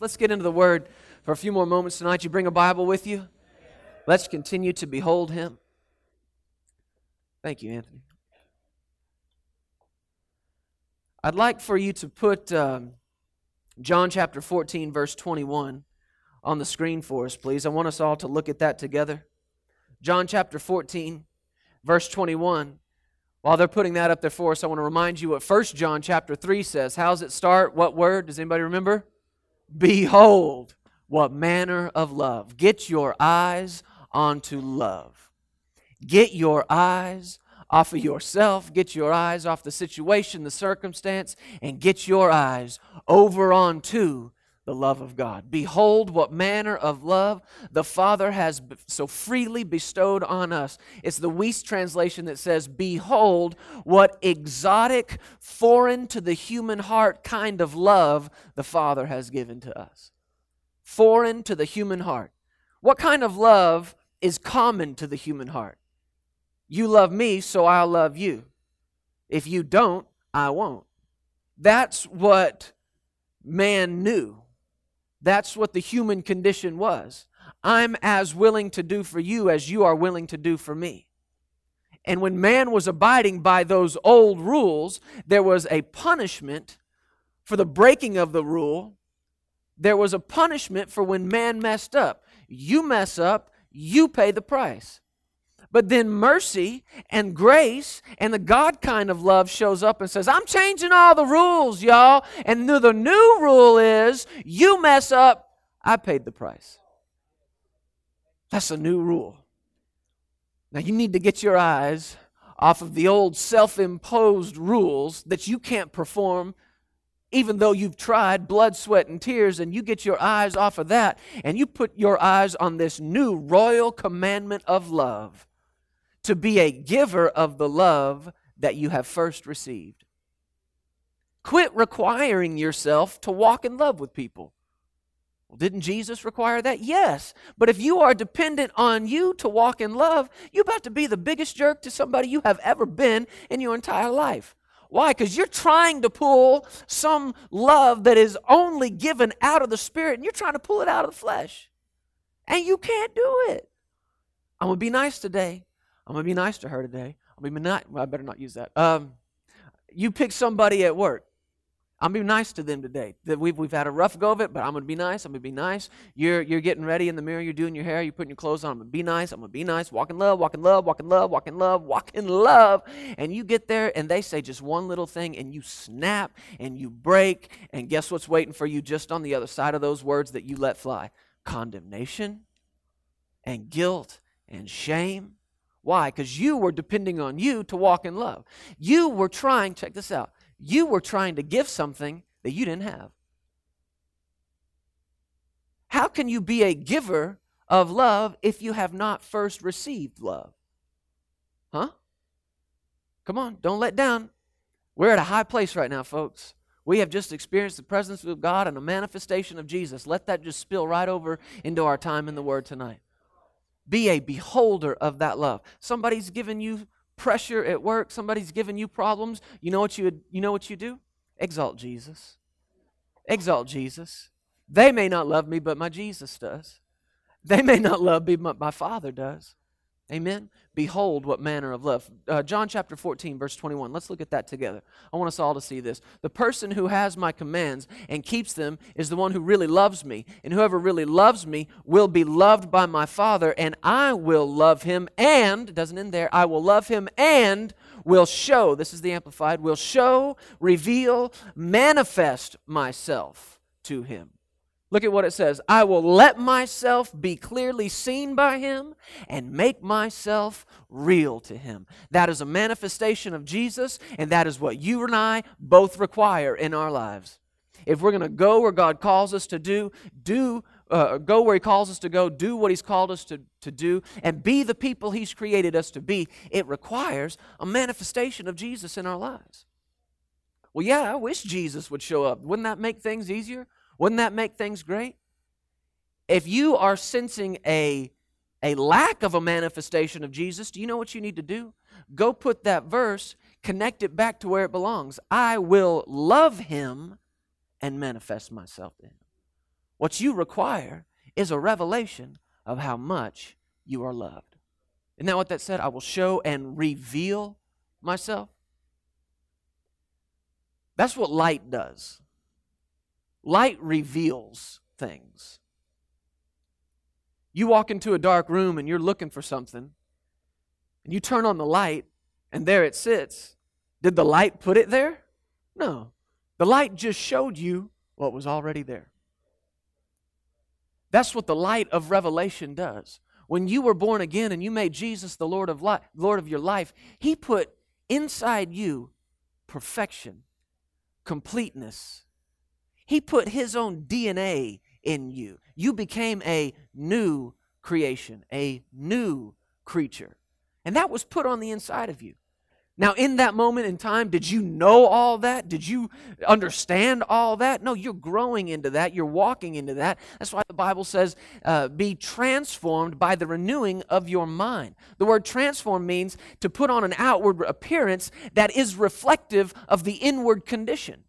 Let's get into the Word for a few more moments tonight. You bring a Bible with you? Let's continue to behold Him. Thank you, Anthony. I'd like for you to put um, John chapter 14, verse 21 on the screen for us, please. I want us all to look at that together. John chapter 14, verse 21. While they're putting that up there for us, I want to remind you what 1 John chapter 3 says. How does it start? What word? Does anybody remember? Behold, what manner of love. Get your eyes onto love. Get your eyes off of yourself, get your eyes off the situation, the circumstance, and get your eyes over onto the love of God. Behold, what manner of love the Father has so freely bestowed on us. It's the Wuest translation that says, Behold, what exotic, foreign to the human heart kind of love the Father has given to us. Foreign to the human heart. What kind of love is common to the human heart? You love me, so I'll love you. If you don't, I won't. That's what man knew that's what the human condition was. I'm as willing to do for you as you are willing to do for me. And when man was abiding by those old rules, there was a punishment for the breaking of the rule. There was a punishment for when man messed up. You mess up, you pay the price. But then mercy and grace and the God kind of love shows up and says, I'm changing all the rules, y'all. And the new rule is you mess up, I paid the price. That's a new rule. Now you need to get your eyes off of the old self imposed rules that you can't perform even though you've tried blood, sweat, and tears, and you get your eyes off of that and you put your eyes on this new royal commandment of love to be a giver of the love that you have first received. Quit requiring yourself to walk in love with people. Well, didn't Jesus require that? Yes. But if you are dependent on you to walk in love, you're about to be the biggest jerk to somebody you have ever been in your entire life. Why? Because you're trying to pull some love that is only given out of the Spirit and you're trying to pull it out of the flesh. And you can't do it. I'm going to be nice today. I'm gonna be nice to her today. Gonna be not. I better not use that. Um, you pick somebody at work. I'm gonna be nice to them today. That we've we've had a rough go of it, but I'm gonna be nice. I'm gonna be nice. You're you're getting ready in the mirror. You're doing your hair. You're putting your clothes on. I'm gonna be nice. I'm gonna be nice. Walk in love. Walk in love. Walk in love. Walk in love. Walk in love. And you get there, and they say just one little thing, and you snap and you break. And guess what's waiting for you just on the other side of those words that you let fly? Condemnation and guilt and shame why? Because you were depending on you to walk in love. You were trying, check this out, you were trying to give something that you didn't have. How can you be a giver of love if you have not first received love? Huh? Come on, don't let down. We're at a high place right now, folks. We have just experienced the presence of God and a manifestation of Jesus. Let that just spill right over into our time in the Word tonight. Be a beholder of that love. Somebody's giving you pressure at work, somebody's giving you problems. You know what you you know what you do? Exalt Jesus. Exalt Jesus. They may not love me, but my Jesus does. They may not love me, but my Father does. Amen. Behold, what manner of love. Uh, John chapter 14, verse 21. Let's look at that together. I want us all to see this. The person who has my commands and keeps them is the one who really loves me. And whoever really loves me will be loved by my Father, and I will love him, and, doesn't end there, I will love him and will show, this is the Amplified, will show, reveal, manifest myself to him. Look at what it says I will let myself be clearly seen by him and make myself real to him. That is a manifestation of Jesus, and that is what you and I both require in our lives. If we're going to go where God calls us to do, do uh, go where He calls us to go, do what He's called us to, to do, and be the people He's created us to be, it requires a manifestation of Jesus in our lives. Well, yeah, I wish Jesus would show up. Wouldn't that make things easier? Wouldn't that make things great? If you are sensing a, a lack of a manifestation of Jesus, do you know what you need to do? Go put that verse, connect it back to where it belongs. I will love him and manifest myself in him. What you require is a revelation of how much you are loved. Isn't that what that said? I will show and reveal myself. That's what light does. Light reveals things. You walk into a dark room and you're looking for something, and you turn on the light, and there it sits. Did the light put it there? No. The light just showed you what was already there. That's what the light of revelation does. When you were born again and you made Jesus the Lord of life, Lord of your life, he put inside you perfection, completeness. He put his own DNA in you. You became a new creation, a new creature. And that was put on the inside of you. Now, in that moment in time, did you know all that? Did you understand all that? No, you're growing into that. You're walking into that. That's why the Bible says, uh, be transformed by the renewing of your mind. The word transform means to put on an outward appearance that is reflective of the inward condition.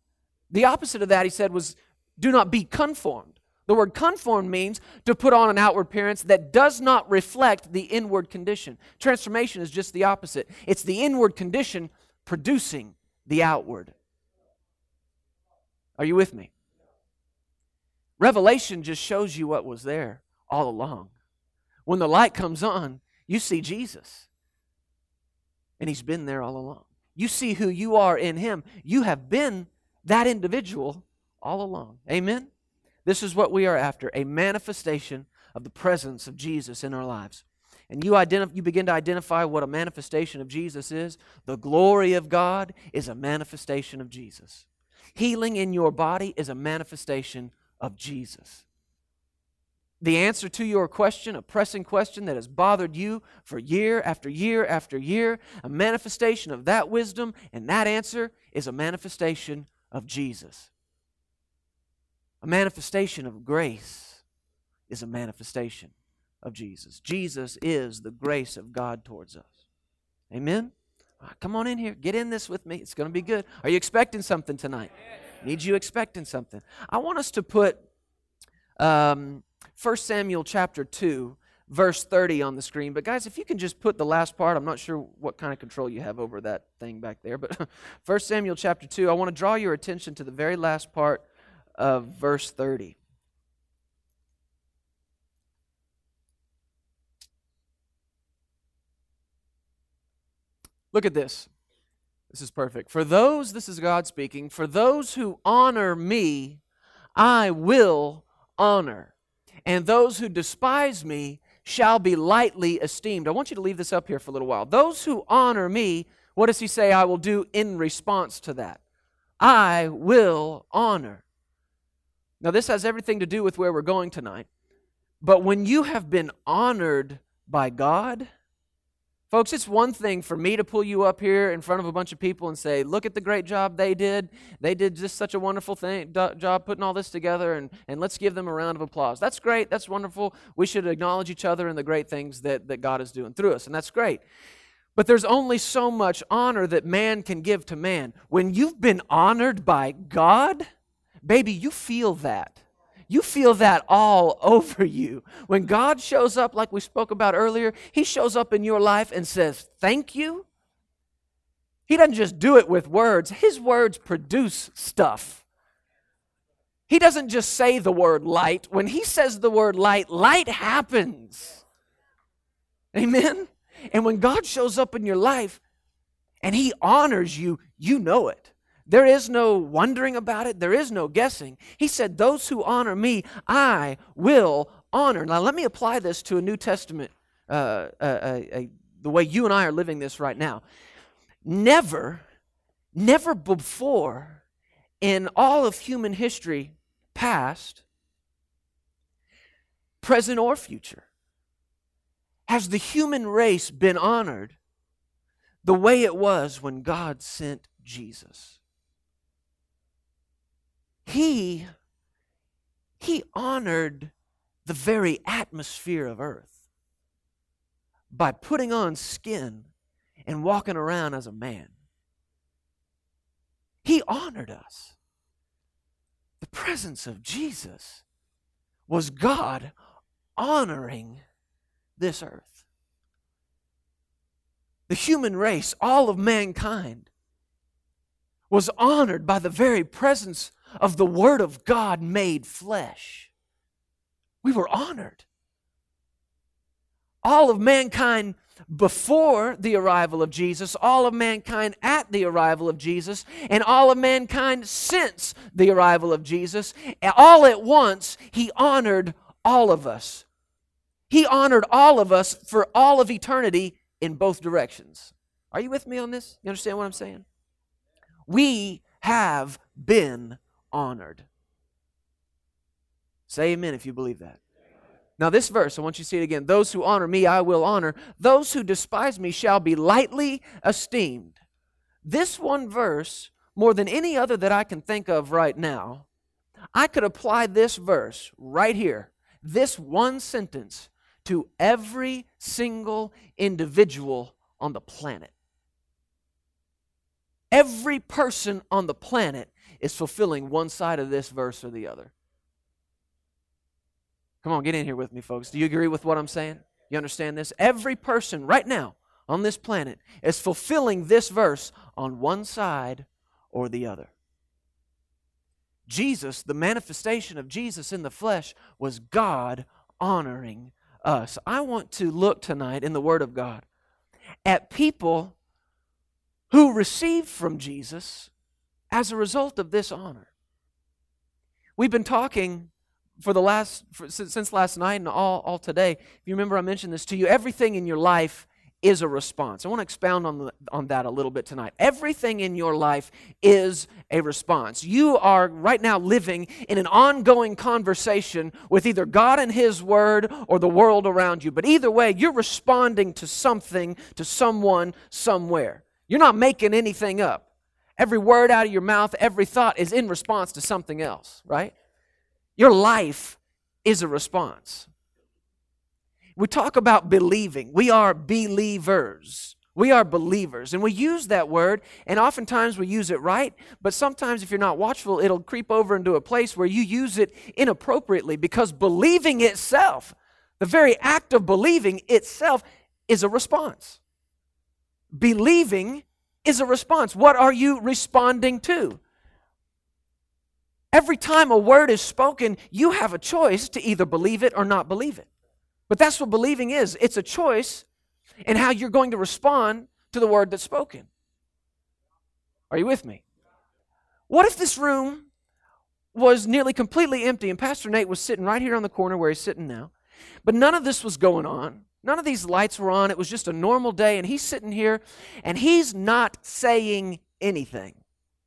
The opposite of that, he said, was do not be conformed. The word conformed means to put on an outward appearance that does not reflect the inward condition. Transformation is just the opposite. It's the inward condition producing the outward. Are you with me? Revelation just shows you what was there all along. When the light comes on, you see Jesus. And he's been there all along. You see who you are in him. You have been that individual all along. Amen? This is what we are after a manifestation of the presence of Jesus in our lives. And you, identify, you begin to identify what a manifestation of Jesus is. The glory of God is a manifestation of Jesus. Healing in your body is a manifestation of Jesus. The answer to your question, a pressing question that has bothered you for year after year after year, a manifestation of that wisdom and that answer is a manifestation of Jesus. A manifestation of grace is a manifestation of Jesus. Jesus is the grace of God towards us. Amen? Right, come on in here. Get in this with me. It's going to be good. Are you expecting something tonight? Need you expecting something? I want us to put um, 1 Samuel chapter 2, verse 30 on the screen. But guys, if you can just put the last part, I'm not sure what kind of control you have over that thing back there. But 1 Samuel chapter 2, I want to draw your attention to the very last part of verse 30. Look at this. This is perfect. For those, this is God speaking, for those who honor me, I will honor. And those who despise me shall be lightly esteemed. I want you to leave this up here for a little while. Those who honor me, what does he say I will do in response to that? I will honor. Now, this has everything to do with where we're going tonight. But when you have been honored by God, folks, it's one thing for me to pull you up here in front of a bunch of people and say, Look at the great job they did. They did just such a wonderful thing, job putting all this together, and, and let's give them a round of applause. That's great. That's wonderful. We should acknowledge each other and the great things that, that God is doing through us, and that's great. But there's only so much honor that man can give to man. When you've been honored by God, Baby, you feel that. You feel that all over you. When God shows up, like we spoke about earlier, He shows up in your life and says, Thank you. He doesn't just do it with words, His words produce stuff. He doesn't just say the word light. When He says the word light, light happens. Amen? And when God shows up in your life and He honors you, you know it. There is no wondering about it, there is no guessing. He said, Those who honor me, I will honor. Now, let me apply this to a New Testament, uh, uh, uh, the way you and I are living this right now. Never, never before in all of human history, past, present, or future, has the human race been honored the way it was when God sent Jesus he he honored the very atmosphere of earth by putting on skin and walking around as a man. He honored us. The presence of Jesus was God honoring this earth. The human race, all of mankind, was honored by the very presence of the Word of God made flesh. We were honored. All of mankind before the arrival of Jesus, all of mankind at the arrival of Jesus, and all of mankind since the arrival of Jesus. All at once, He honored all of us. He honored all of us for all of eternity in both directions. Are you with me on this? You understand what I'm saying? We have been honored. Say amen if you believe that. Now, this verse, I want you to see it again. Those who honor me, I will honor. Those who despise me shall be lightly esteemed. This one verse, more than any other that I can think of right now, I could apply this verse right here, this one sentence, to every single individual on the planet. Every person on the planet is fulfilling one side of this verse or the other. Come on, get in here with me, folks. Do you agree with what I'm saying? You understand this? Every person right now on this planet is fulfilling this verse on one side or the other. Jesus, the manifestation of Jesus in the flesh, was God honoring us. I want to look tonight in the Word of God at people who received from Jesus as a result of this honor. We've been talking for the last for, since last night and all, all today. If you remember, I mentioned this to you. Everything in your life is a response. I want to expound on, the, on that a little bit tonight. Everything in your life is a response. You are right now living in an ongoing conversation with either God and His Word or the world around you. But either way, you're responding to something, to someone, somewhere. You're not making anything up. Every word out of your mouth, every thought is in response to something else, right? Your life is a response. We talk about believing. We are believers. We are believers. And we use that word, and oftentimes we use it right, but sometimes if you're not watchful, it'll creep over into a place where you use it inappropriately because believing itself, the very act of believing itself, is a response. Believing is a response. What are you responding to? Every time a word is spoken, you have a choice to either believe it or not believe it. But that's what believing is it's a choice in how you're going to respond to the word that's spoken. Are you with me? What if this room was nearly completely empty and Pastor Nate was sitting right here on the corner where he's sitting now, but none of this was going on? None of these lights were on. It was just a normal day, and he's sitting here and he's not saying anything.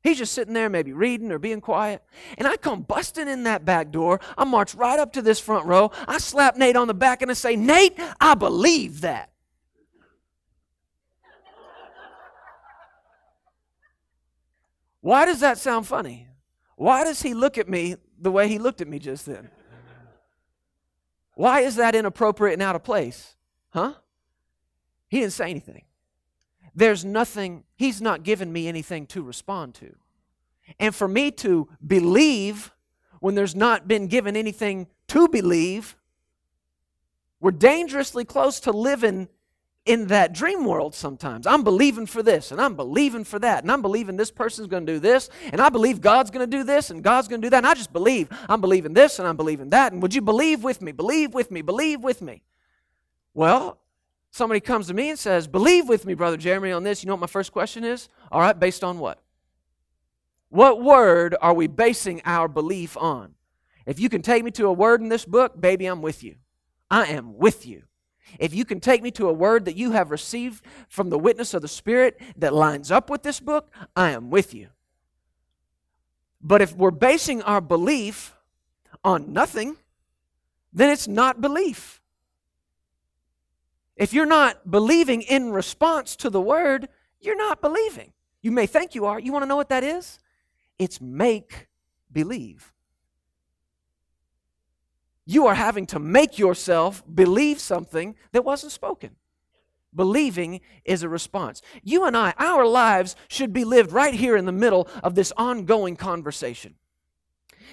He's just sitting there, maybe reading or being quiet. And I come busting in that back door. I march right up to this front row. I slap Nate on the back and I say, Nate, I believe that. Why does that sound funny? Why does he look at me the way he looked at me just then? Why is that inappropriate and out of place? Huh? He didn't say anything. There's nothing, he's not given me anything to respond to. And for me to believe when there's not been given anything to believe, we're dangerously close to living in that dream world sometimes. I'm believing for this and I'm believing for that and I'm believing this person's going to do this and I believe God's going to do this and God's going to do that and I just believe. I'm believing this and I'm believing that. And would you believe with me? Believe with me. Believe with me. Well, somebody comes to me and says, Believe with me, Brother Jeremy, on this, you know what my first question is? All right, based on what? What word are we basing our belief on? If you can take me to a word in this book, baby, I'm with you. I am with you. If you can take me to a word that you have received from the witness of the Spirit that lines up with this book, I am with you. But if we're basing our belief on nothing, then it's not belief. If you're not believing in response to the word, you're not believing. You may think you are. You want to know what that is? It's make believe. You are having to make yourself believe something that wasn't spoken. Believing is a response. You and I, our lives should be lived right here in the middle of this ongoing conversation.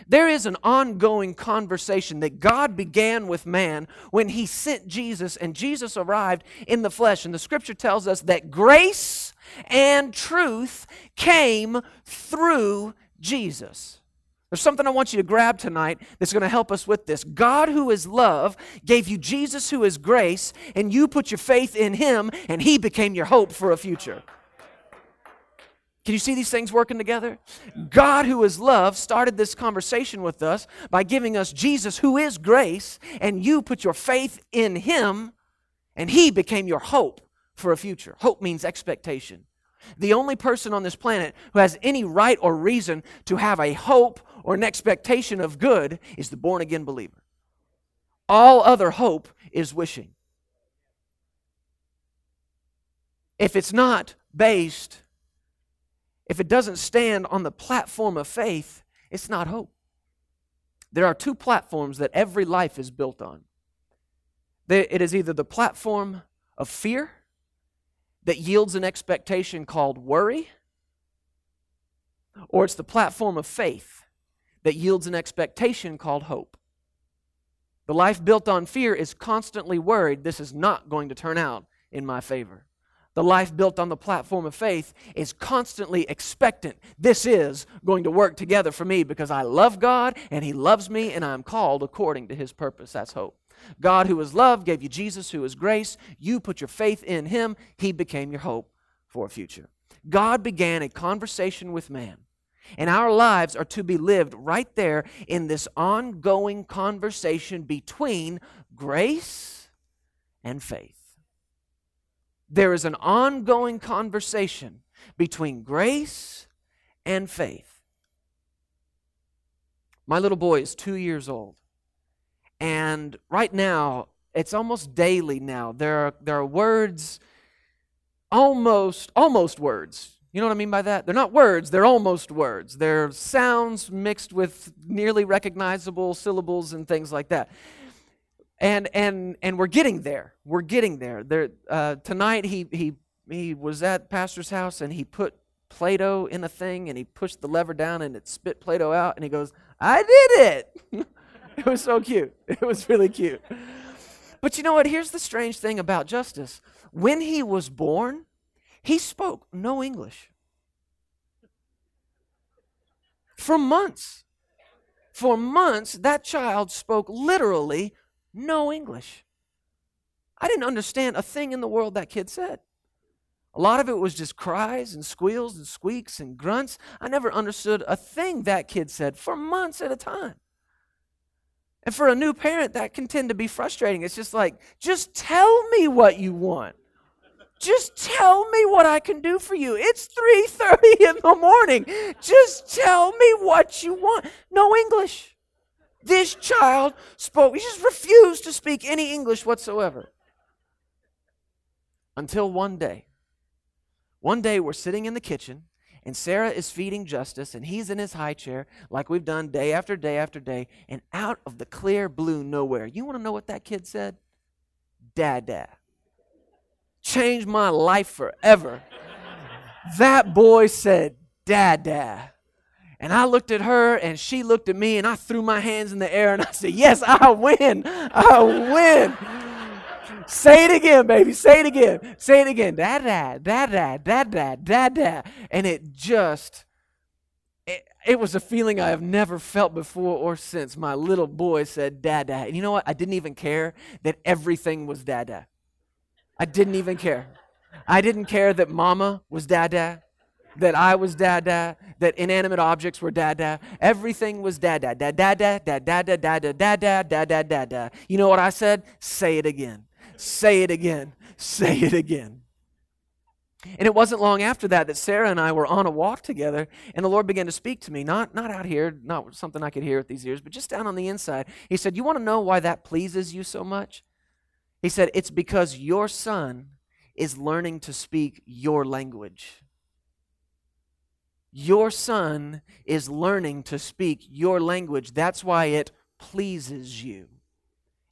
There is an ongoing conversation that God began with man when he sent Jesus and Jesus arrived in the flesh. And the scripture tells us that grace and truth came through Jesus. There's something I want you to grab tonight that's going to help us with this. God, who is love, gave you Jesus, who is grace, and you put your faith in him, and he became your hope for a future. Can you see these things working together? God, who is love, started this conversation with us by giving us Jesus, who is grace, and you put your faith in him, and he became your hope for a future. Hope means expectation. The only person on this planet who has any right or reason to have a hope or an expectation of good is the born again believer. All other hope is wishing. If it's not based, if it doesn't stand on the platform of faith, it's not hope. There are two platforms that every life is built on. It is either the platform of fear that yields an expectation called worry, or it's the platform of faith that yields an expectation called hope. The life built on fear is constantly worried this is not going to turn out in my favor. The life built on the platform of faith is constantly expectant. This is going to work together for me because I love God and He loves me and I'm called according to His purpose. That's hope. God, who is love, gave you Jesus, who is grace. You put your faith in Him, He became your hope for a future. God began a conversation with man and our lives are to be lived right there in this ongoing conversation between grace and faith. There is an ongoing conversation between grace and faith. My little boy is two years old. And right now, it's almost daily now. There are, there are words, almost, almost words you know what I mean by that? They're not words, they're almost words. They're sounds mixed with nearly recognizable syllables and things like that. And and and we're getting there. We're getting there. There uh, tonight he he he was at pastor's house and he put Play-Doh in a thing and he pushed the lever down and it spit Play-Doh out and he goes, "I did it." it was so cute. It was really cute. But you know what? Here's the strange thing about Justice. When he was born, he spoke no English. For months. For months, that child spoke literally no English. I didn't understand a thing in the world that kid said. A lot of it was just cries and squeals and squeaks and grunts. I never understood a thing that kid said for months at a time. And for a new parent, that can tend to be frustrating. It's just like, just tell me what you want. Just tell me what I can do for you. It's 3:30 in the morning. Just tell me what you want. No English. This child spoke, he just refused to speak any English whatsoever. Until one day. One day we're sitting in the kitchen and Sarah is feeding Justice, and he's in his high chair, like we've done day after day after day, and out of the clear blue nowhere, you want to know what that kid said? Dada changed my life forever. that boy said, Dada. And I looked at her and she looked at me and I threw my hands in the air and I said, Yes, I win. I win. Say it again, baby. Say it again. Say it again. Dada, dada, dada, dada. And it just, it, it was a feeling I have never felt before or since. My little boy said dada. And you know what? I didn't even care that everything was dada. I didn't even care. I didn't care that mama was dada, that I was dada, that inanimate objects were dada. Everything was dada, dada, dada, dada, dada, dada, dada, dada. You know what I said? Say it again. Say it again. Say it again. And it wasn't long after that that Sarah and I were on a walk together, and the Lord began to speak to me, not, not out here, not something I could hear with these ears, but just down on the inside. He said, You want to know why that pleases you so much? He said, It's because your son is learning to speak your language. Your son is learning to speak your language. That's why it pleases you.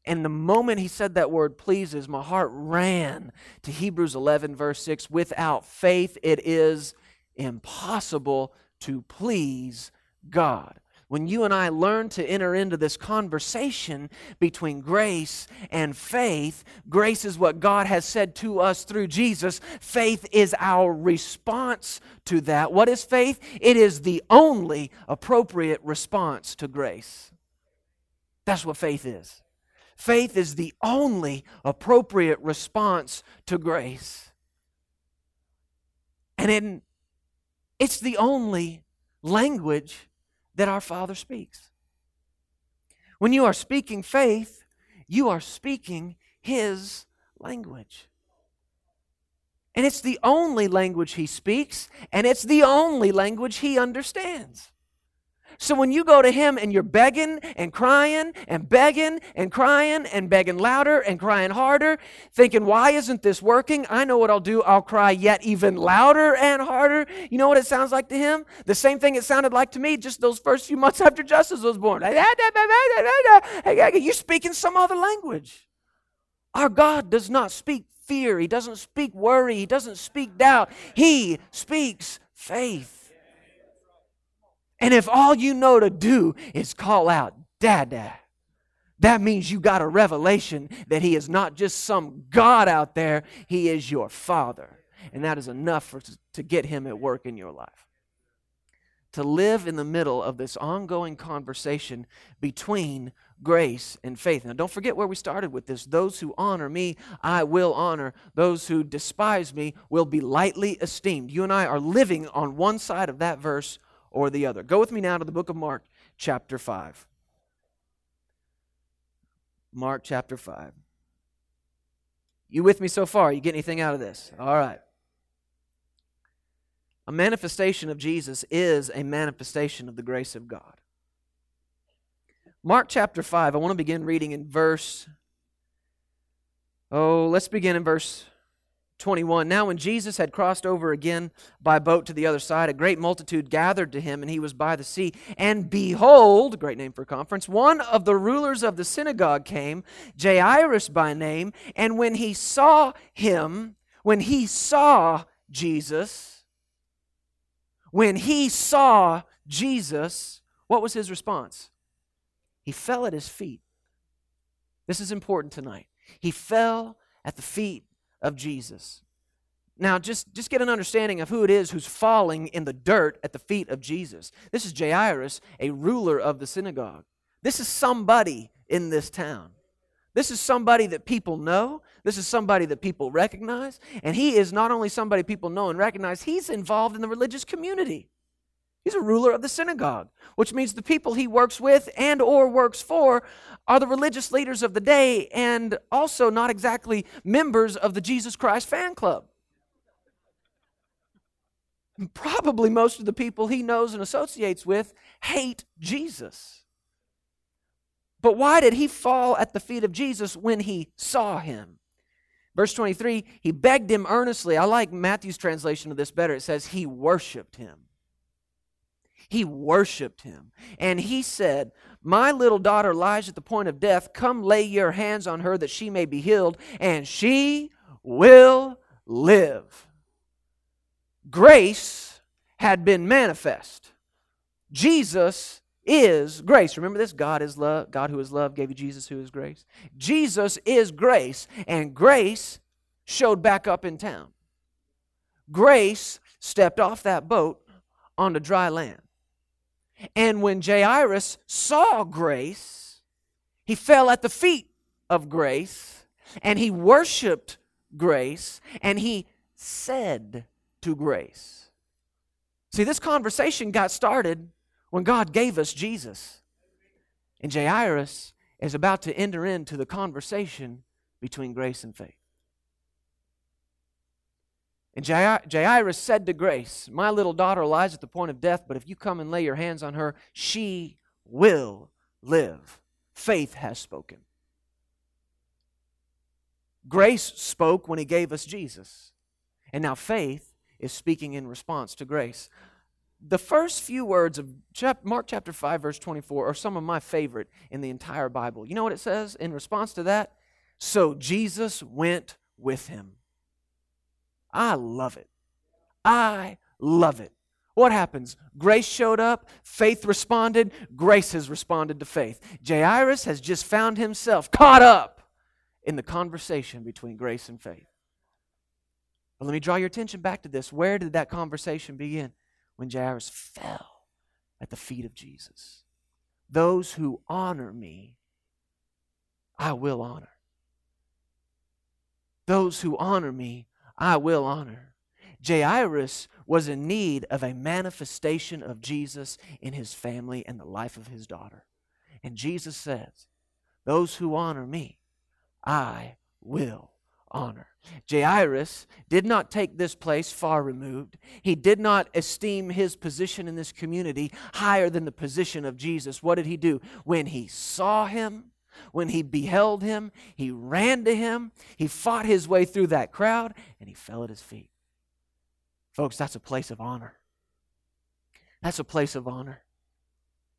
And the moment he said that word pleases, my heart ran to Hebrews 11, verse 6. Without faith, it is impossible to please God. When you and I learn to enter into this conversation between grace and faith, grace is what God has said to us through Jesus. Faith is our response to that. What is faith? It is the only appropriate response to grace. That's what faith is. Faith is the only appropriate response to grace. And in, it's the only language that our Father speaks. When you are speaking faith, you are speaking His language. And it's the only language He speaks, and it's the only language He understands. So when you go to him and you're begging and crying and begging and crying and begging louder and crying harder, thinking, why isn't this working? I know what I'll do. I'll cry yet even louder and harder. You know what it sounds like to him? The same thing it sounded like to me just those first few months after Justice was born. You're speaking some other language. Our God does not speak fear. He doesn't speak worry. He doesn't speak doubt. He speaks faith. And if all you know to do is call out, Dada, that means you got a revelation that He is not just some God out there, He is your Father. And that is enough for, to get Him at work in your life. To live in the middle of this ongoing conversation between grace and faith. Now, don't forget where we started with this. Those who honor me, I will honor. Those who despise me will be lightly esteemed. You and I are living on one side of that verse or the other. Go with me now to the book of Mark, chapter 5. Mark chapter 5. You with me so far? You get anything out of this? All right. A manifestation of Jesus is a manifestation of the grace of God. Mark chapter 5, I want to begin reading in verse. Oh, let's begin in verse 21 Now, when Jesus had crossed over again by boat to the other side, a great multitude gathered to him, and he was by the sea. And behold, great name for conference, one of the rulers of the synagogue came, Jairus by name. And when he saw him, when he saw Jesus, when he saw Jesus, what was his response? He fell at his feet. This is important tonight. He fell at the feet of Jesus. Now, just, just get an understanding of who it is who's falling in the dirt at the feet of Jesus. This is Jairus, a ruler of the synagogue. This is somebody in this town. This is somebody that people know. This is somebody that people recognize. And he is not only somebody people know and recognize, he's involved in the religious community. He's a ruler of the synagogue, which means the people he works with and or works for are the religious leaders of the day and also not exactly members of the Jesus Christ fan club. Probably most of the people he knows and associates with hate Jesus. But why did he fall at the feet of Jesus when he saw him? Verse 23, he begged him earnestly. I like Matthew's translation of this better. It says, he worshiped him. He worshiped him. And he said, My little daughter lies at the point of death. Come lay your hands on her that she may be healed, and she will live. Grace had been manifest. Jesus is grace. Remember this? God is love. God who is love gave you Jesus who is grace. Jesus is grace, and grace showed back up in town. Grace stepped off that boat onto dry land. And when Jairus saw grace, he fell at the feet of grace and he worshiped grace and he said to grace. See, this conversation got started when God gave us Jesus. And Jairus is about to enter into the conversation between grace and faith. And Jairus said to Grace, My little daughter lies at the point of death, but if you come and lay your hands on her, she will live. Faith has spoken. Grace spoke when he gave us Jesus. And now faith is speaking in response to grace. The first few words of Mark chapter 5, verse 24 are some of my favorite in the entire Bible. You know what it says in response to that? So Jesus went with him. I love it. I love it What happens? Grace showed up, faith responded, grace has responded to faith. Jairus has just found himself caught up in the conversation between grace and faith. But let me draw your attention back to this. Where did that conversation begin? When Jairus fell at the feet of Jesus. Those who honor me, I will honor. Those who honor me, I will honor. Jairus was in need of a manifestation of Jesus in his family and the life of his daughter. And Jesus says, Those who honor me, I will honor. Jairus did not take this place far removed. He did not esteem his position in this community higher than the position of Jesus. What did he do? When he saw him, when he beheld him, he ran to him, he fought his way through that crowd, and he fell at his feet. Folks, that's a place of honor. That's a place of honor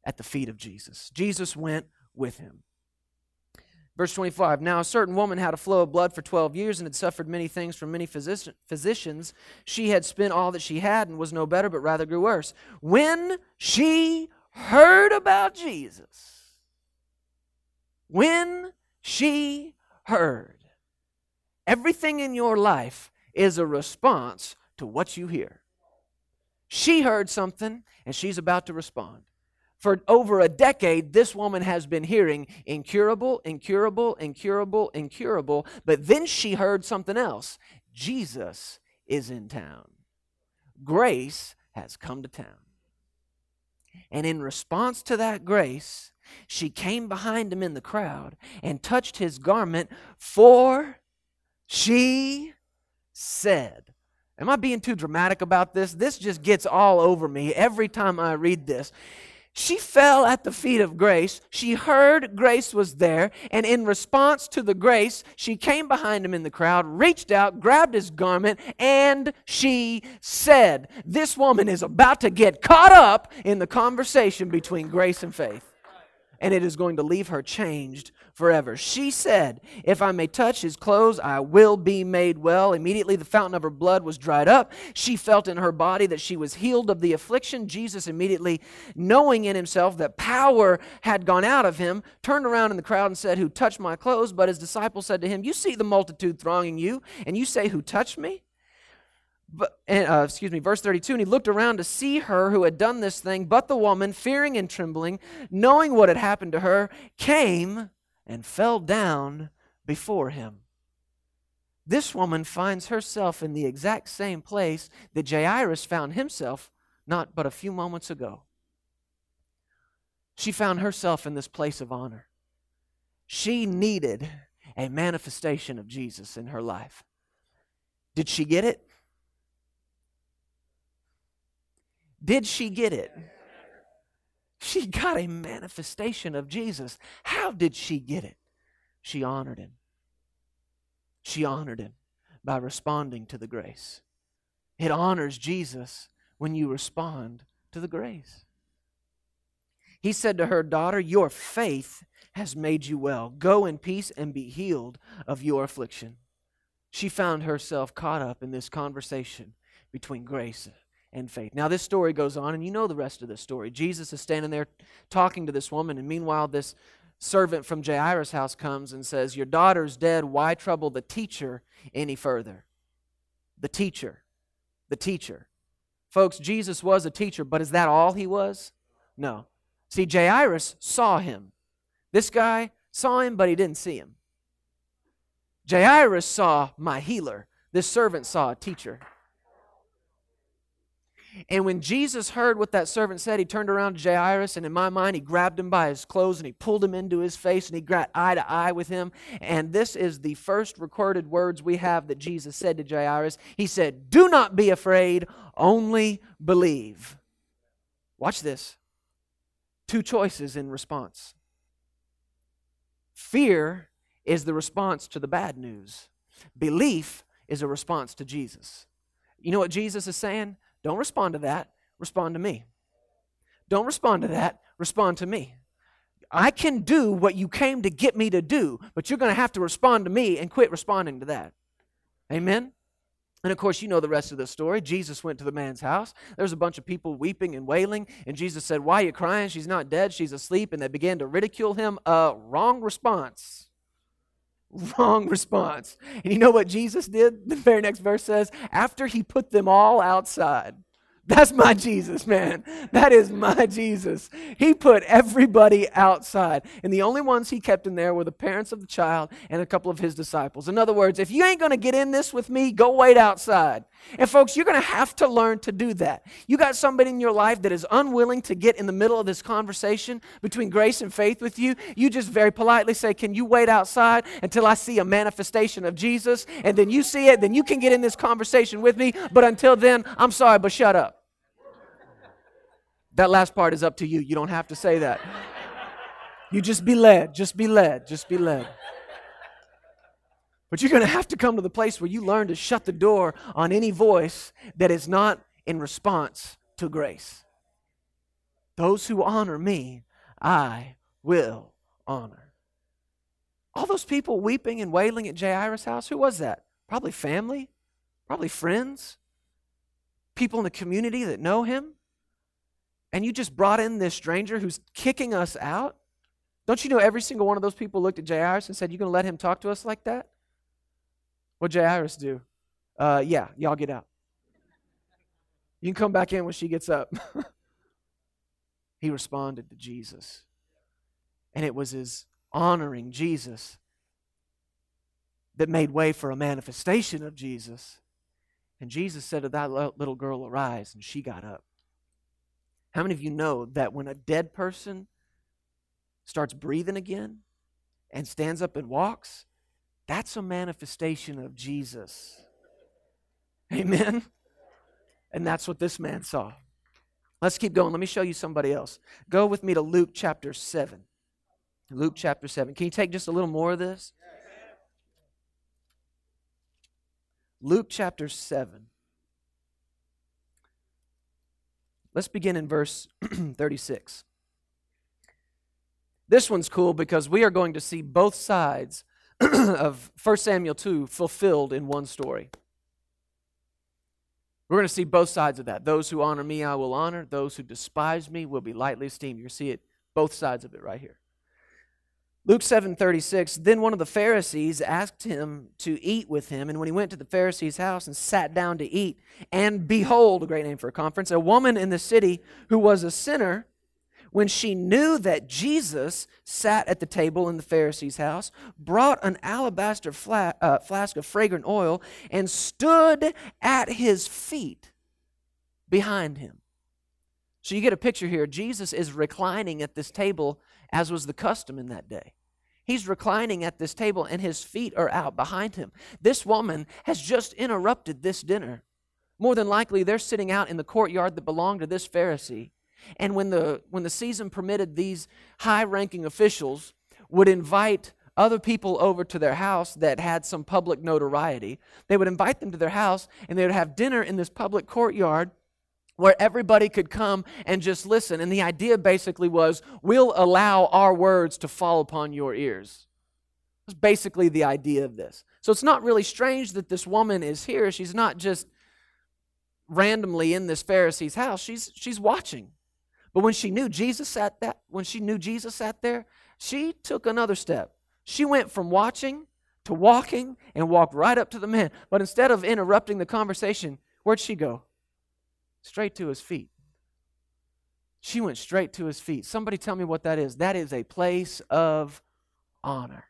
at the feet of Jesus. Jesus went with him. Verse 25 Now a certain woman had a flow of blood for 12 years and had suffered many things from many physicians. She had spent all that she had and was no better, but rather grew worse. When she heard about Jesus, when she heard, everything in your life is a response to what you hear. She heard something and she's about to respond. For over a decade, this woman has been hearing incurable, incurable, incurable, incurable. But then she heard something else Jesus is in town. Grace has come to town. And in response to that grace, she came behind him in the crowd and touched his garment, for she said, Am I being too dramatic about this? This just gets all over me every time I read this. She fell at the feet of grace. She heard grace was there, and in response to the grace, she came behind him in the crowd, reached out, grabbed his garment, and she said, This woman is about to get caught up in the conversation between grace and faith and it is going to leave her changed forever. She said, If I may touch his clothes, I will be made well. Immediately the fountain of her blood was dried up. She felt in her body that she was healed of the affliction. Jesus, immediately knowing in himself that power had gone out of him, turned around in the crowd and said, Who touched my clothes? But his disciples said to him, You see the multitude thronging you, and you say, Who touched me? But, uh, excuse me, verse 32, and he looked around to see her who had done this thing. But the woman, fearing and trembling, knowing what had happened to her, came and fell down before him. This woman finds herself in the exact same place that Jairus found himself not but a few moments ago. She found herself in this place of honor. She needed a manifestation of Jesus in her life. Did she get it? Did she get it? She got a manifestation of Jesus. How did she get it? She honored him. She honored him by responding to the grace. It honors Jesus when you respond to the grace. He said to her, Daughter, your faith has made you well. Go in peace and be healed of your affliction. She found herself caught up in this conversation between grace and faith. Now, this story goes on, and you know the rest of the story. Jesus is standing there talking to this woman, and meanwhile, this servant from Jairus' house comes and says, Your daughter's dead. Why trouble the teacher any further? The teacher. The teacher. Folks, Jesus was a teacher, but is that all he was? No. See, Jairus saw him. This guy saw him, but he didn't see him. Jairus saw my healer. This servant saw a teacher. And when Jesus heard what that servant said, he turned around to Jairus, and in my mind, he grabbed him by his clothes and he pulled him into his face and he got eye to eye with him. And this is the first recorded words we have that Jesus said to Jairus. He said, Do not be afraid, only believe. Watch this. Two choices in response. Fear is the response to the bad news, belief is a response to Jesus. You know what Jesus is saying? Don't respond to that. Respond to me. Don't respond to that. Respond to me. I can do what you came to get me to do, but you're going to have to respond to me and quit responding to that. Amen? And of course, you know the rest of the story. Jesus went to the man's house. There was a bunch of people weeping and wailing. And Jesus said, Why are you crying? She's not dead. She's asleep. And they began to ridicule him. Uh, wrong response. Wrong response. And you know what Jesus did? The very next verse says, After he put them all outside, that's my Jesus, man. That is my Jesus. He put everybody outside. And the only ones he kept in there were the parents of the child and a couple of his disciples. In other words, if you ain't going to get in this with me, go wait outside. And folks, you're going to have to learn to do that. You got somebody in your life that is unwilling to get in the middle of this conversation between grace and faith with you. You just very politely say, Can you wait outside until I see a manifestation of Jesus? And then you see it, then you can get in this conversation with me. But until then, I'm sorry, but shut up. That last part is up to you. You don't have to say that. You just be led. Just be led. Just be led. But you're going to have to come to the place where you learn to shut the door on any voice that is not in response to grace. Those who honor me, I will honor. All those people weeping and wailing at Jairus' house, who was that? Probably family, probably friends, people in the community that know him and you just brought in this stranger who's kicking us out? Don't you know every single one of those people looked at Jairus and said, You going to let him talk to us like that? What Jairus do? Uh, yeah, y'all get out. You can come back in when she gets up. he responded to Jesus. And it was his honoring Jesus that made way for a manifestation of Jesus. And Jesus said to that little girl, Arise, and she got up. How many of you know that when a dead person starts breathing again and stands up and walks, that's a manifestation of Jesus? Amen? And that's what this man saw. Let's keep going. Let me show you somebody else. Go with me to Luke chapter 7. Luke chapter 7. Can you take just a little more of this? Luke chapter 7. Let's begin in verse 36. This one's cool because we are going to see both sides of 1 Samuel 2 fulfilled in one story. We're going to see both sides of that. Those who honor me, I will honor. Those who despise me will be lightly esteemed. You see it, both sides of it right here. Luke 7:36 Then one of the Pharisees asked him to eat with him and when he went to the Pharisee's house and sat down to eat and behold a great name for a conference a woman in the city who was a sinner when she knew that Jesus sat at the table in the Pharisee's house brought an alabaster fla- uh, flask of fragrant oil and stood at his feet behind him. So you get a picture here. Jesus is reclining at this table as was the custom in that day He's reclining at this table and his feet are out behind him. This woman has just interrupted this dinner. More than likely, they're sitting out in the courtyard that belonged to this Pharisee. And when the, when the season permitted, these high ranking officials would invite other people over to their house that had some public notoriety. They would invite them to their house and they would have dinner in this public courtyard where everybody could come and just listen. And the idea basically was we'll allow our words to fall upon your ears. That's basically the idea of this. So it's not really strange that this woman is here. She's not just randomly in this Pharisee's house. She's she's watching. But when she knew Jesus sat that when she knew Jesus sat there, she took another step. She went from watching to walking and walked right up to the man. But instead of interrupting the conversation, where'd she go? Straight to his feet. She went straight to his feet. Somebody tell me what that is. That is a place of honor.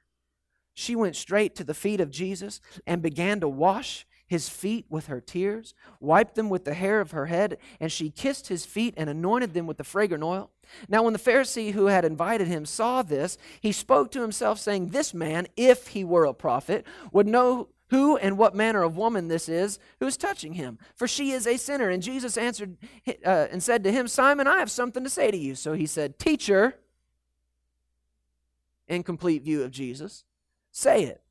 She went straight to the feet of Jesus and began to wash his feet with her tears, wiped them with the hair of her head, and she kissed his feet and anointed them with the fragrant oil. Now, when the Pharisee who had invited him saw this, he spoke to himself, saying, This man, if he were a prophet, would know who and what manner of woman this is who is touching him, for she is a sinner. And Jesus answered uh, and said to him, Simon, I have something to say to you. So he said, Teacher, in complete view of Jesus, say it.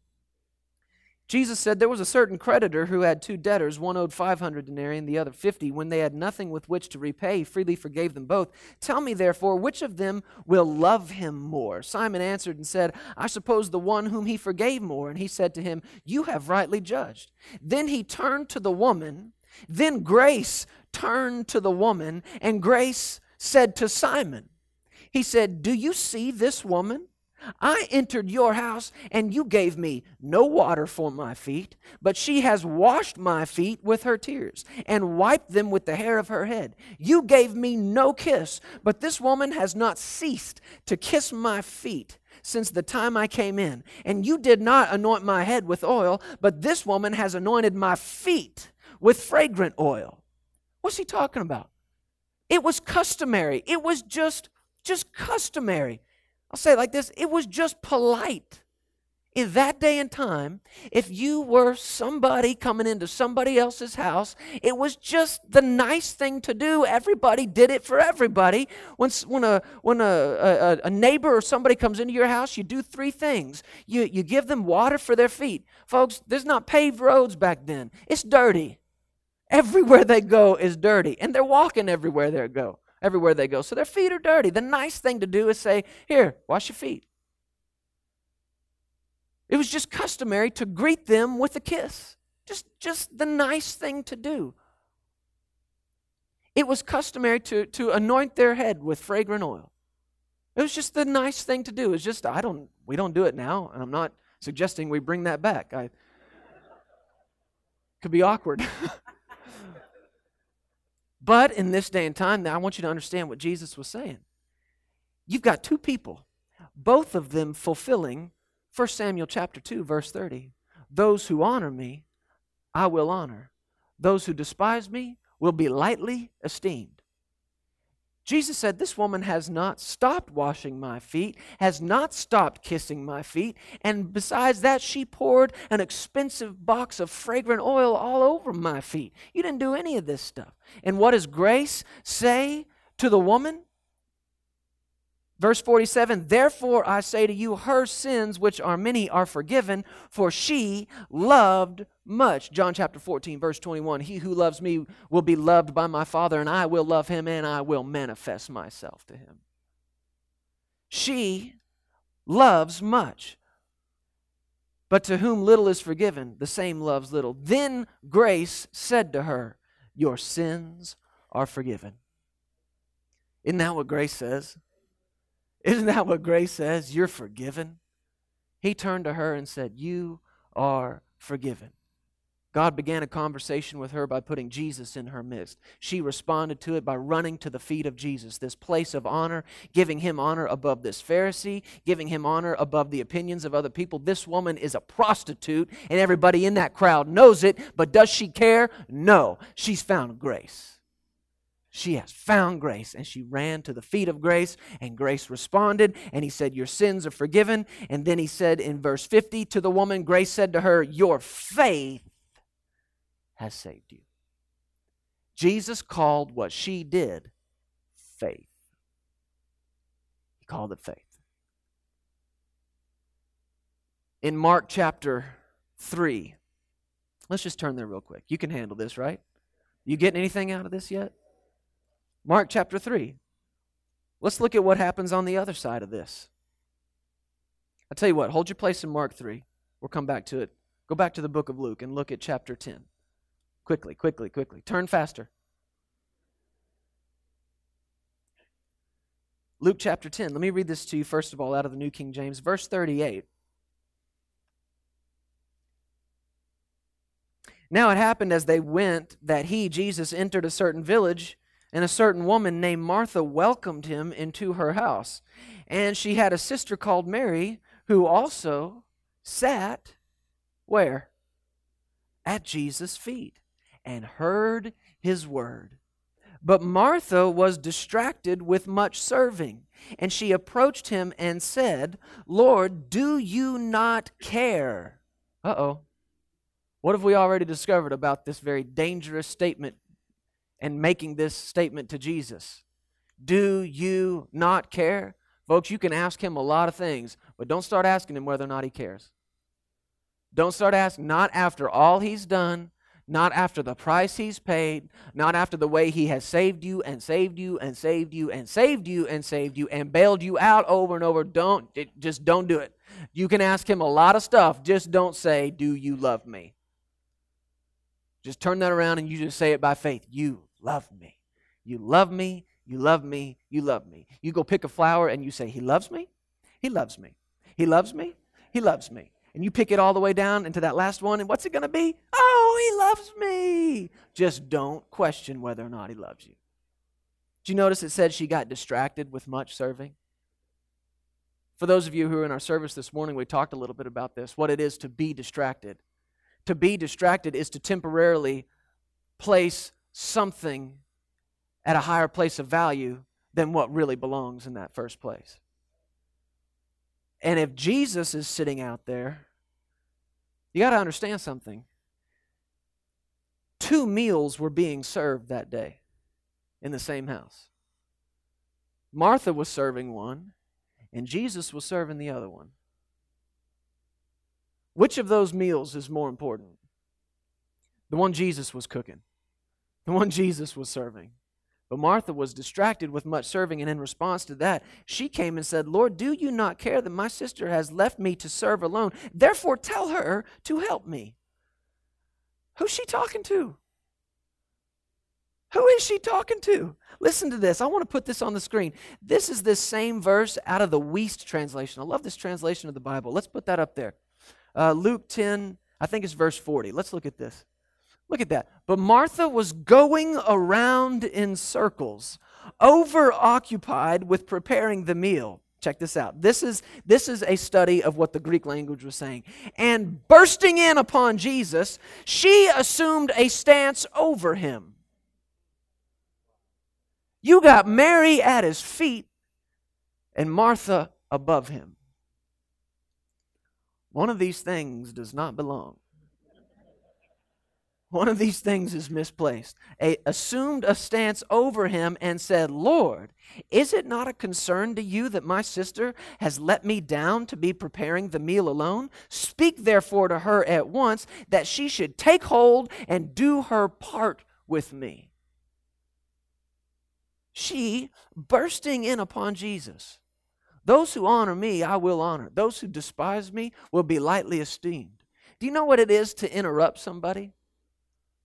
Jesus said there was a certain creditor who had two debtors, one owed 500 denarii and the other 50. When they had nothing with which to repay, he freely forgave them both. Tell me, therefore, which of them will love him more? Simon answered and said, I suppose the one whom he forgave more. And he said to him, You have rightly judged. Then he turned to the woman. Then grace turned to the woman, and grace said to Simon, He said, Do you see this woman? I entered your house, and you gave me no water for my feet, but she has washed my feet with her tears and wiped them with the hair of her head. You gave me no kiss, but this woman has not ceased to kiss my feet since the time I came in. And you did not anoint my head with oil, but this woman has anointed my feet with fragrant oil. What's he talking about? It was customary. It was just just customary I'll say it like this it was just polite in that day and time, if you were somebody coming into somebody else's house, it was just the nice thing to do. Everybody did it for everybody. When, when, a, when a, a, a neighbor or somebody comes into your house, you do three things you, you give them water for their feet. Folks, there's not paved roads back then, it's dirty. Everywhere they go is dirty, and they're walking everywhere they go everywhere they go. So their feet are dirty. The nice thing to do is say, Here, wash your feet. It was just customary to greet them with a kiss. Just, just the nice thing to do. It was customary to, to anoint their head with fragrant oil. It was just the nice thing to do. It's just I don't we don't do it now, and I'm not suggesting we bring that back. I could be awkward. But in this day and time, I want you to understand what Jesus was saying. You've got two people, both of them fulfilling 1 Samuel chapter 2 verse 30. Those who honor me, I will honor. Those who despise me will be lightly esteemed. Jesus said, This woman has not stopped washing my feet, has not stopped kissing my feet, and besides that, she poured an expensive box of fragrant oil all over my feet. You didn't do any of this stuff. And what does grace say to the woman? Verse 47 Therefore I say to you, her sins, which are many, are forgiven, for she loved much. John chapter 14, verse 21 He who loves me will be loved by my Father, and I will love him, and I will manifest myself to him. She loves much. But to whom little is forgiven, the same loves little. Then grace said to her, Your sins are forgiven. Isn't that what grace says? Isn't that what grace says? You're forgiven. He turned to her and said, You are forgiven. God began a conversation with her by putting Jesus in her midst. She responded to it by running to the feet of Jesus, this place of honor, giving him honor above this Pharisee, giving him honor above the opinions of other people. This woman is a prostitute, and everybody in that crowd knows it, but does she care? No. She's found grace. She has found grace. And she ran to the feet of grace, and grace responded. And he said, Your sins are forgiven. And then he said in verse 50 to the woman, Grace said to her, Your faith has saved you. Jesus called what she did faith. He called it faith. In Mark chapter 3, let's just turn there real quick. You can handle this, right? You getting anything out of this yet? Mark chapter 3. Let's look at what happens on the other side of this. I'll tell you what, hold your place in Mark 3. We'll come back to it. Go back to the book of Luke and look at chapter 10. Quickly, quickly, quickly. Turn faster. Luke chapter 10. Let me read this to you, first of all, out of the New King James. Verse 38. Now it happened as they went that he, Jesus, entered a certain village and a certain woman named Martha welcomed him into her house. And she had a sister called Mary who also sat where? At Jesus' feet and heard his word. But Martha was distracted with much serving. And she approached him and said, Lord, do you not care? Uh oh. What have we already discovered about this very dangerous statement and making this statement to Jesus. Do you not care? Folks, you can ask him a lot of things, but don't start asking him whether or not he cares. Don't start asking, not after all he's done, not after the price he's paid, not after the way he has saved you and saved you and saved you and saved you and saved you and bailed you out over and over. Don't, it, just don't do it. You can ask him a lot of stuff. Just don't say, Do you love me? Just turn that around and you just say it by faith. You love me. You love me. You love me. You love me. You go pick a flower and you say, He loves me. He loves me. He loves me. He loves me. And you pick it all the way down into that last one, and what's it going to be? Oh, he loves me. Just don't question whether or not he loves you. Did you notice it said she got distracted with much serving? For those of you who are in our service this morning, we talked a little bit about this what it is to be distracted. To be distracted is to temporarily place something at a higher place of value than what really belongs in that first place. And if Jesus is sitting out there, you got to understand something. Two meals were being served that day in the same house. Martha was serving one, and Jesus was serving the other one. Which of those meals is more important? The one Jesus was cooking, the one Jesus was serving. But Martha was distracted with much serving, and in response to that, she came and said, Lord, do you not care that my sister has left me to serve alone? Therefore, tell her to help me. Who's she talking to? Who is she talking to? Listen to this. I want to put this on the screen. This is this same verse out of the Wuest translation. I love this translation of the Bible. Let's put that up there. Uh, Luke 10, I think it's verse 40. Let's look at this. Look at that. But Martha was going around in circles, overoccupied with preparing the meal. Check this out. This is, this is a study of what the Greek language was saying. And bursting in upon Jesus, she assumed a stance over him. You got Mary at his feet and Martha above him. One of these things does not belong. One of these things is misplaced. A, assumed a stance over him and said, Lord, is it not a concern to you that my sister has let me down to be preparing the meal alone? Speak therefore to her at once that she should take hold and do her part with me. She bursting in upon Jesus. Those who honor me, I will honor. Those who despise me will be lightly esteemed. Do you know what it is to interrupt somebody?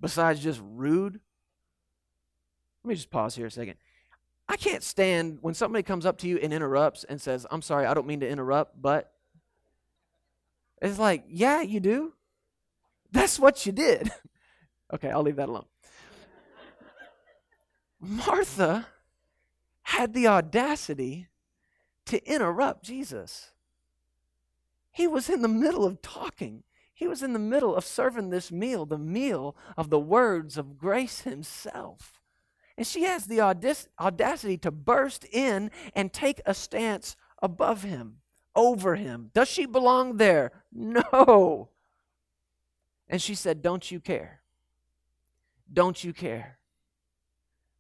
Besides just rude? Let me just pause here a second. I can't stand when somebody comes up to you and interrupts and says, I'm sorry, I don't mean to interrupt, but. It's like, yeah, you do. That's what you did. okay, I'll leave that alone. Martha had the audacity to interrupt Jesus. He was in the middle of talking. He was in the middle of serving this meal, the meal of the words of grace himself. And she has the audacity to burst in and take a stance above him, over him. Does she belong there? No. And she said, Don't you care? Don't you care?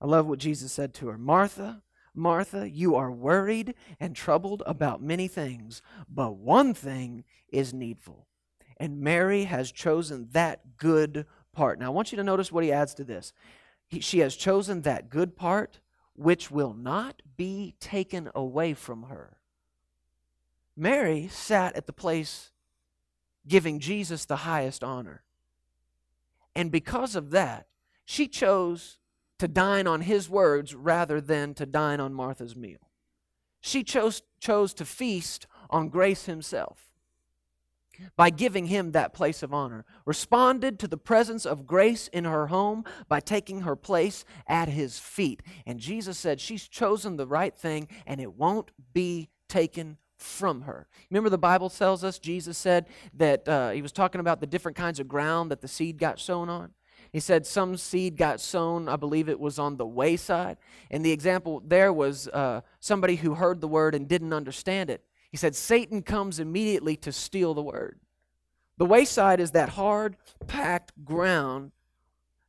I love what Jesus said to her Martha, Martha, you are worried and troubled about many things, but one thing is needful and Mary has chosen that good part. Now, I want you to notice what he adds to this. He, she has chosen that good part which will not be taken away from her. Mary sat at the place giving Jesus the highest honor. And because of that, she chose to dine on his words rather than to dine on Martha's meal. She chose, chose to feast on grace himself by giving him that place of honor, responded to the presence of grace in her home by taking her place at his feet. And Jesus said, She's chosen the right thing and it won't be taken from her. Remember, the Bible tells us, Jesus said that uh, he was talking about the different kinds of ground that the seed got sown on. He said some seed got sown, I believe it was on the wayside. And the example there was uh, somebody who heard the word and didn't understand it. He said, Satan comes immediately to steal the word. The wayside is that hard, packed ground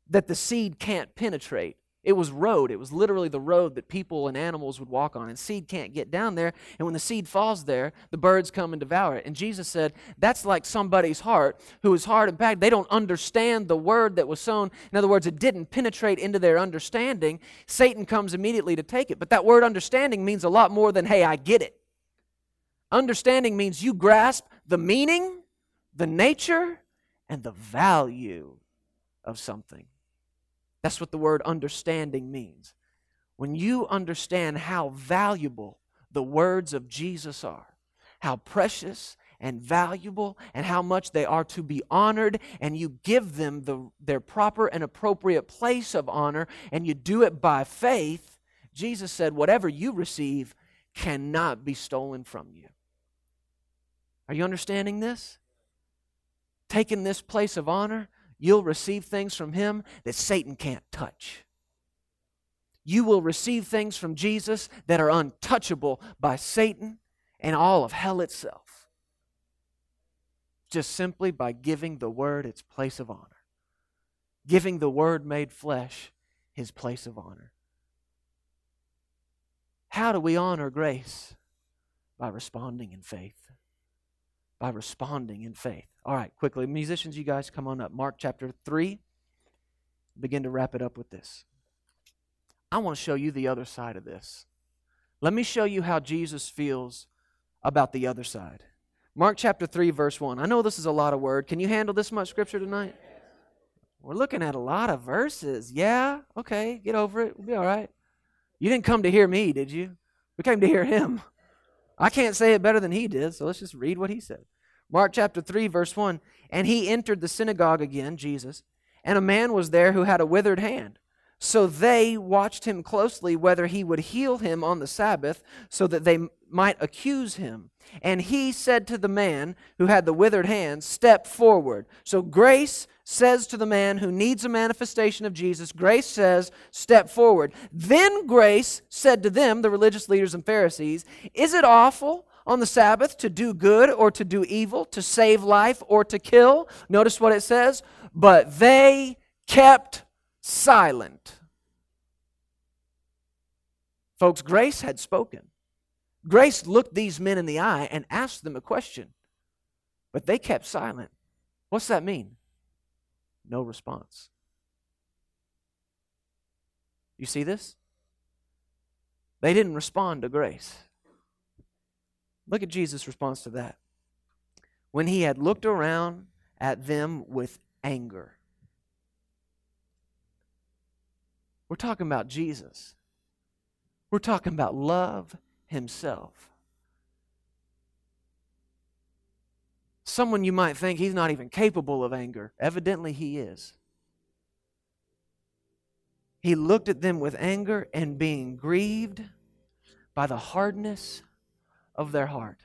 that the seed can't penetrate It was road. It was literally the road that people and animals would walk on. And seed can't get down there. And when the seed falls there, the birds come and devour it. And Jesus said, that's like somebody's heart who is hard and packed. They don't understand the word that was sown. In other words, it didn't penetrate into their understanding. Satan comes immediately to take it. But that word understanding means a lot more than, hey, I get it. Understanding means you grasp the meaning, the nature, and the value of something. That's what the word understanding means. When you understand how valuable the words of Jesus are, how precious and valuable, and how much they are to be honored, and you give them the, their proper and appropriate place of honor, and you do it by faith, Jesus said, Whatever you receive cannot be stolen from you. Are you understanding this? Taking this place of honor, you'll receive things from Him that Satan can't touch. You will receive things from Jesus that are untouchable by Satan and all of hell itself. Just simply by giving the Word its place of honor, giving the Word made flesh his place of honor. How do we honor grace? By responding in faith. By responding in faith. All right, quickly. Musicians, you guys come on up. Mark chapter 3. Begin to wrap it up with this. I want to show you the other side of this. Let me show you how Jesus feels about the other side. Mark chapter 3, verse 1. I know this is a lot of word. Can you handle this much scripture tonight? We're looking at a lot of verses. Yeah? Okay, get over it. We'll be all right. You didn't come to hear me, did you? We came to hear him. I can't say it better than he did, so let's just read what he said. Mark chapter 3, verse 1. And he entered the synagogue again, Jesus, and a man was there who had a withered hand. So they watched him closely whether he would heal him on the Sabbath, so that they might accuse him. And he said to the man who had the withered hand, Step forward. So grace says to the man who needs a manifestation of Jesus, Grace says, Step forward. Then grace said to them, the religious leaders and Pharisees, Is it awful? On the Sabbath to do good or to do evil, to save life or to kill. Notice what it says. But they kept silent. Folks, grace had spoken. Grace looked these men in the eye and asked them a question, but they kept silent. What's that mean? No response. You see this? They didn't respond to grace. Look at Jesus' response to that. When he had looked around at them with anger. We're talking about Jesus. We're talking about love himself. Someone you might think he's not even capable of anger. Evidently, he is. He looked at them with anger and being grieved by the hardness of their heart.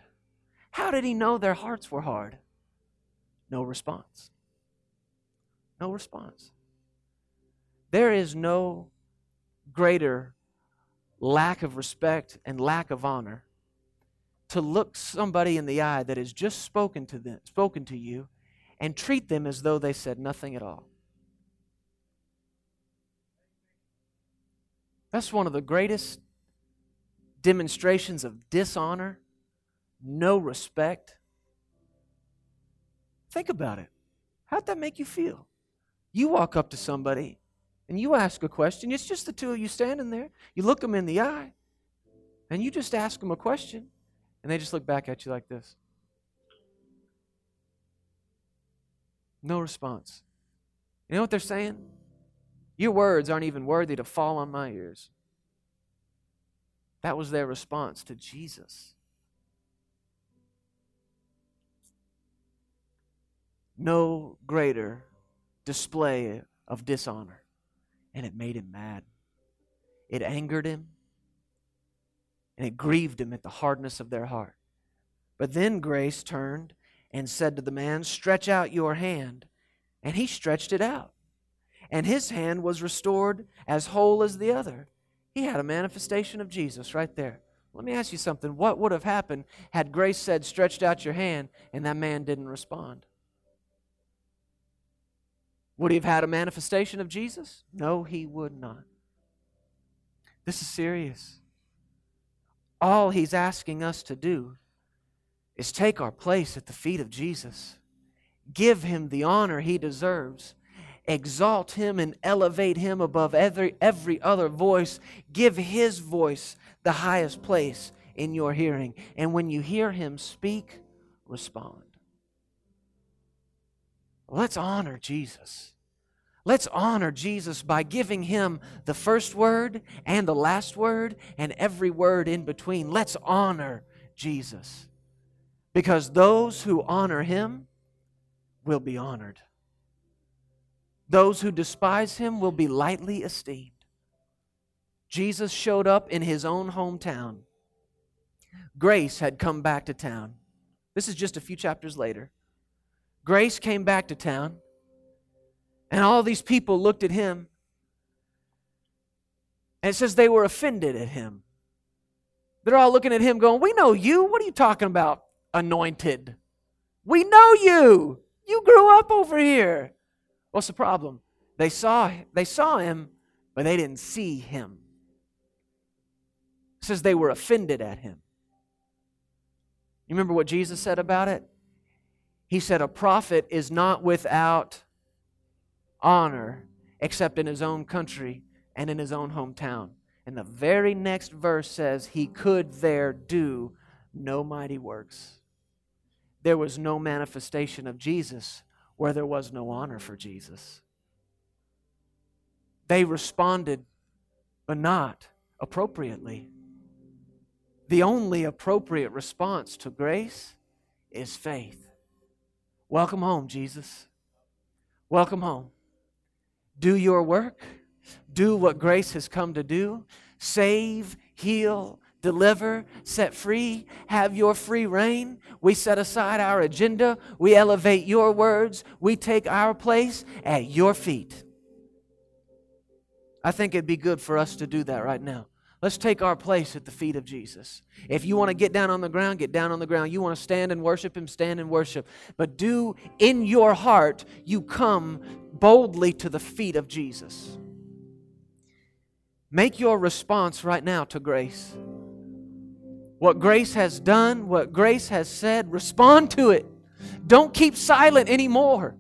How did he know their hearts were hard? No response. No response. There is no greater lack of respect and lack of honor to look somebody in the eye that has just spoken to them, spoken to you and treat them as though they said nothing at all. That's one of the greatest demonstrations of dishonor, no respect. Think about it. How'd that make you feel? You walk up to somebody and you ask a question. It's just the two of you standing there. You look them in the eye and you just ask them a question, and they just look back at you like this. No response. You know what they're saying? Your words aren't even worthy to fall on my ears. That was their response to Jesus. No greater display of dishonor. And it made him mad. It angered him. And it grieved him at the hardness of their heart. But then grace turned and said to the man, Stretch out your hand. And he stretched it out. And his hand was restored as whole as the other. He had a manifestation of Jesus right there. Let me ask you something. What would have happened had Grace said, stretched out your hand, and that man didn't respond? Would he have had a manifestation of Jesus? No, he would not. This is serious. All he's asking us to do is take our place at the feet of Jesus, give him the honor he deserves, exalt him and elevate him above every, every other voice, give his voice the highest place in your hearing. And when you hear him speak, respond. Let's honor Jesus. Let's honor Jesus by giving him the first word and the last word and every word in between. Let's honor Jesus. Because those who honor him will be honored. Those who despise him will be lightly esteemed. Jesus showed up in his own hometown. Grace had come back to town. This is just a few chapters later. Grace came back to town, and all these people looked at him, and it says they were offended at him. They're all looking at him going, We know you. What are you talking about, anointed? We know you. You grew up over here. What's the problem? They saw, they saw him, but they didn't see him. It says they were offended at him. You remember what Jesus said about it? He said, A prophet is not without honor except in his own country and in his own hometown. And the very next verse says, He could there do no mighty works. There was no manifestation of Jesus where there was no honor for Jesus. They responded, but not appropriately. The only appropriate response to grace is faith. Welcome home, Jesus. Welcome home. Do your work. Do what grace has come to do. Save, heal, deliver, set free, have your free reign. We set aside our agenda. We elevate your words. We take our place at your feet. I think it'd be good for us to do that right now. Let's take our place at the feet of Jesus. If you want to get down on the ground, get down on the ground. You want to stand and worship Him, stand and worship. But do in your heart, you come boldly to the feet of Jesus. Make your response right now to grace. What grace has done, what grace has said, respond to it. Don't keep silent anymore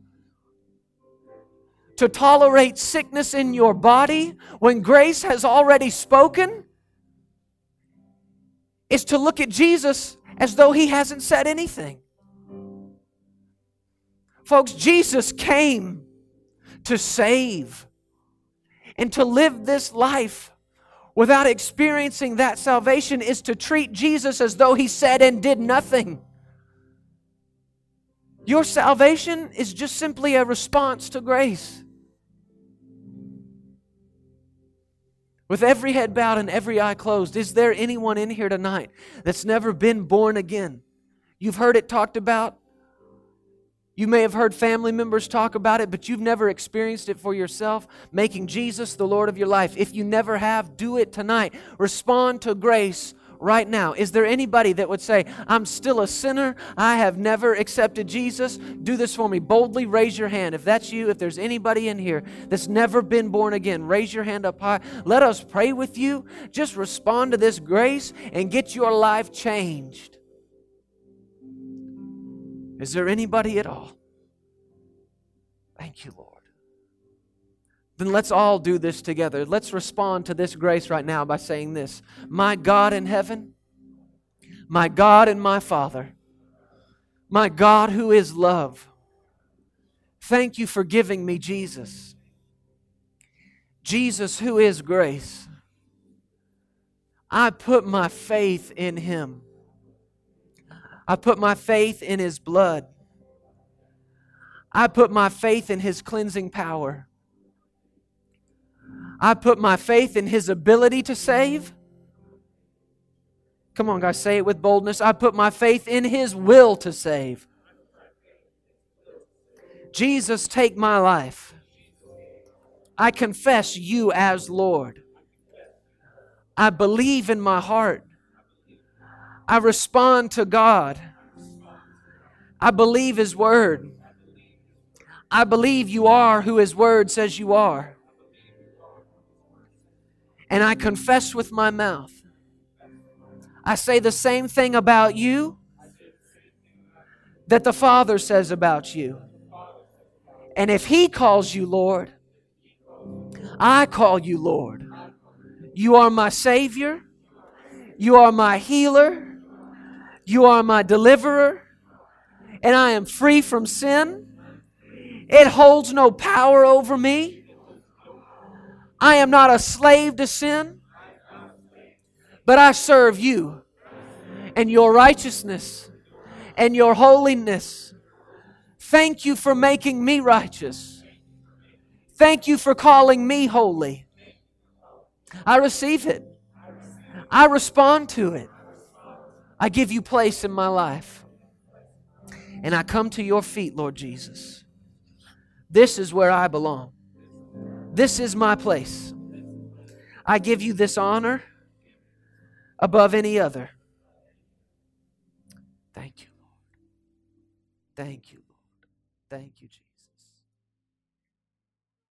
to tolerate sickness in your body when grace has already spoken is to look at Jesus as though he hasn't said anything. Folks, Jesus came to save and to live this life without experiencing that salvation is to treat Jesus as though he said and did nothing. Your salvation is just simply a response to grace. With every head bowed and every eye closed, is there anyone in here tonight that's never been born again? You've heard it talked about. You may have heard family members talk about it, but you've never experienced it for yourself, making Jesus the Lord of your life. If you never have, do it tonight. Respond to grace right now. Is there anybody that would say, I'm still a sinner? I have never accepted Jesus? Do this for me. Boldly raise your hand. If that's you, if there's anybody in here that's never been born again, raise your hand up high. Let us pray with you. Just respond to this grace and get your life changed. Is there anybody at all? Thank you, Lord then let's all do this together. Let's respond to this grace right now by saying this My God in heaven, my God and my Father, my God who is love, thank you for giving me Jesus. Jesus who is grace. I put my faith in him. I put my faith in his blood. I put my faith in his cleansing power. I put my faith in His ability to save. Come on, guys, say it with boldness. I put my faith in His will to save. Jesus, take my life. I confess you as Lord. I believe in my heart. I respond to God. I believe His word. I believe you are who His word says you are. and I confess with my mouth. I say the same thing about you that the Father says about you. And if He calls you Lord, I call you Lord. You are my Savior. You are my healer. You are my deliverer. And I am free from sin. It holds no power over me. I am not a slave to sin, but I serve you and your righteousness and your holiness. Thank you for making me righteous. Thank you for calling me holy. I receive it. I respond to it. I give you place in my life. And I come to your feet, Lord Jesus. This is where I belong. This is my place. I give you this honor above any other. Thank you, Lord. Thank you, Lord. Thank you, Jesus.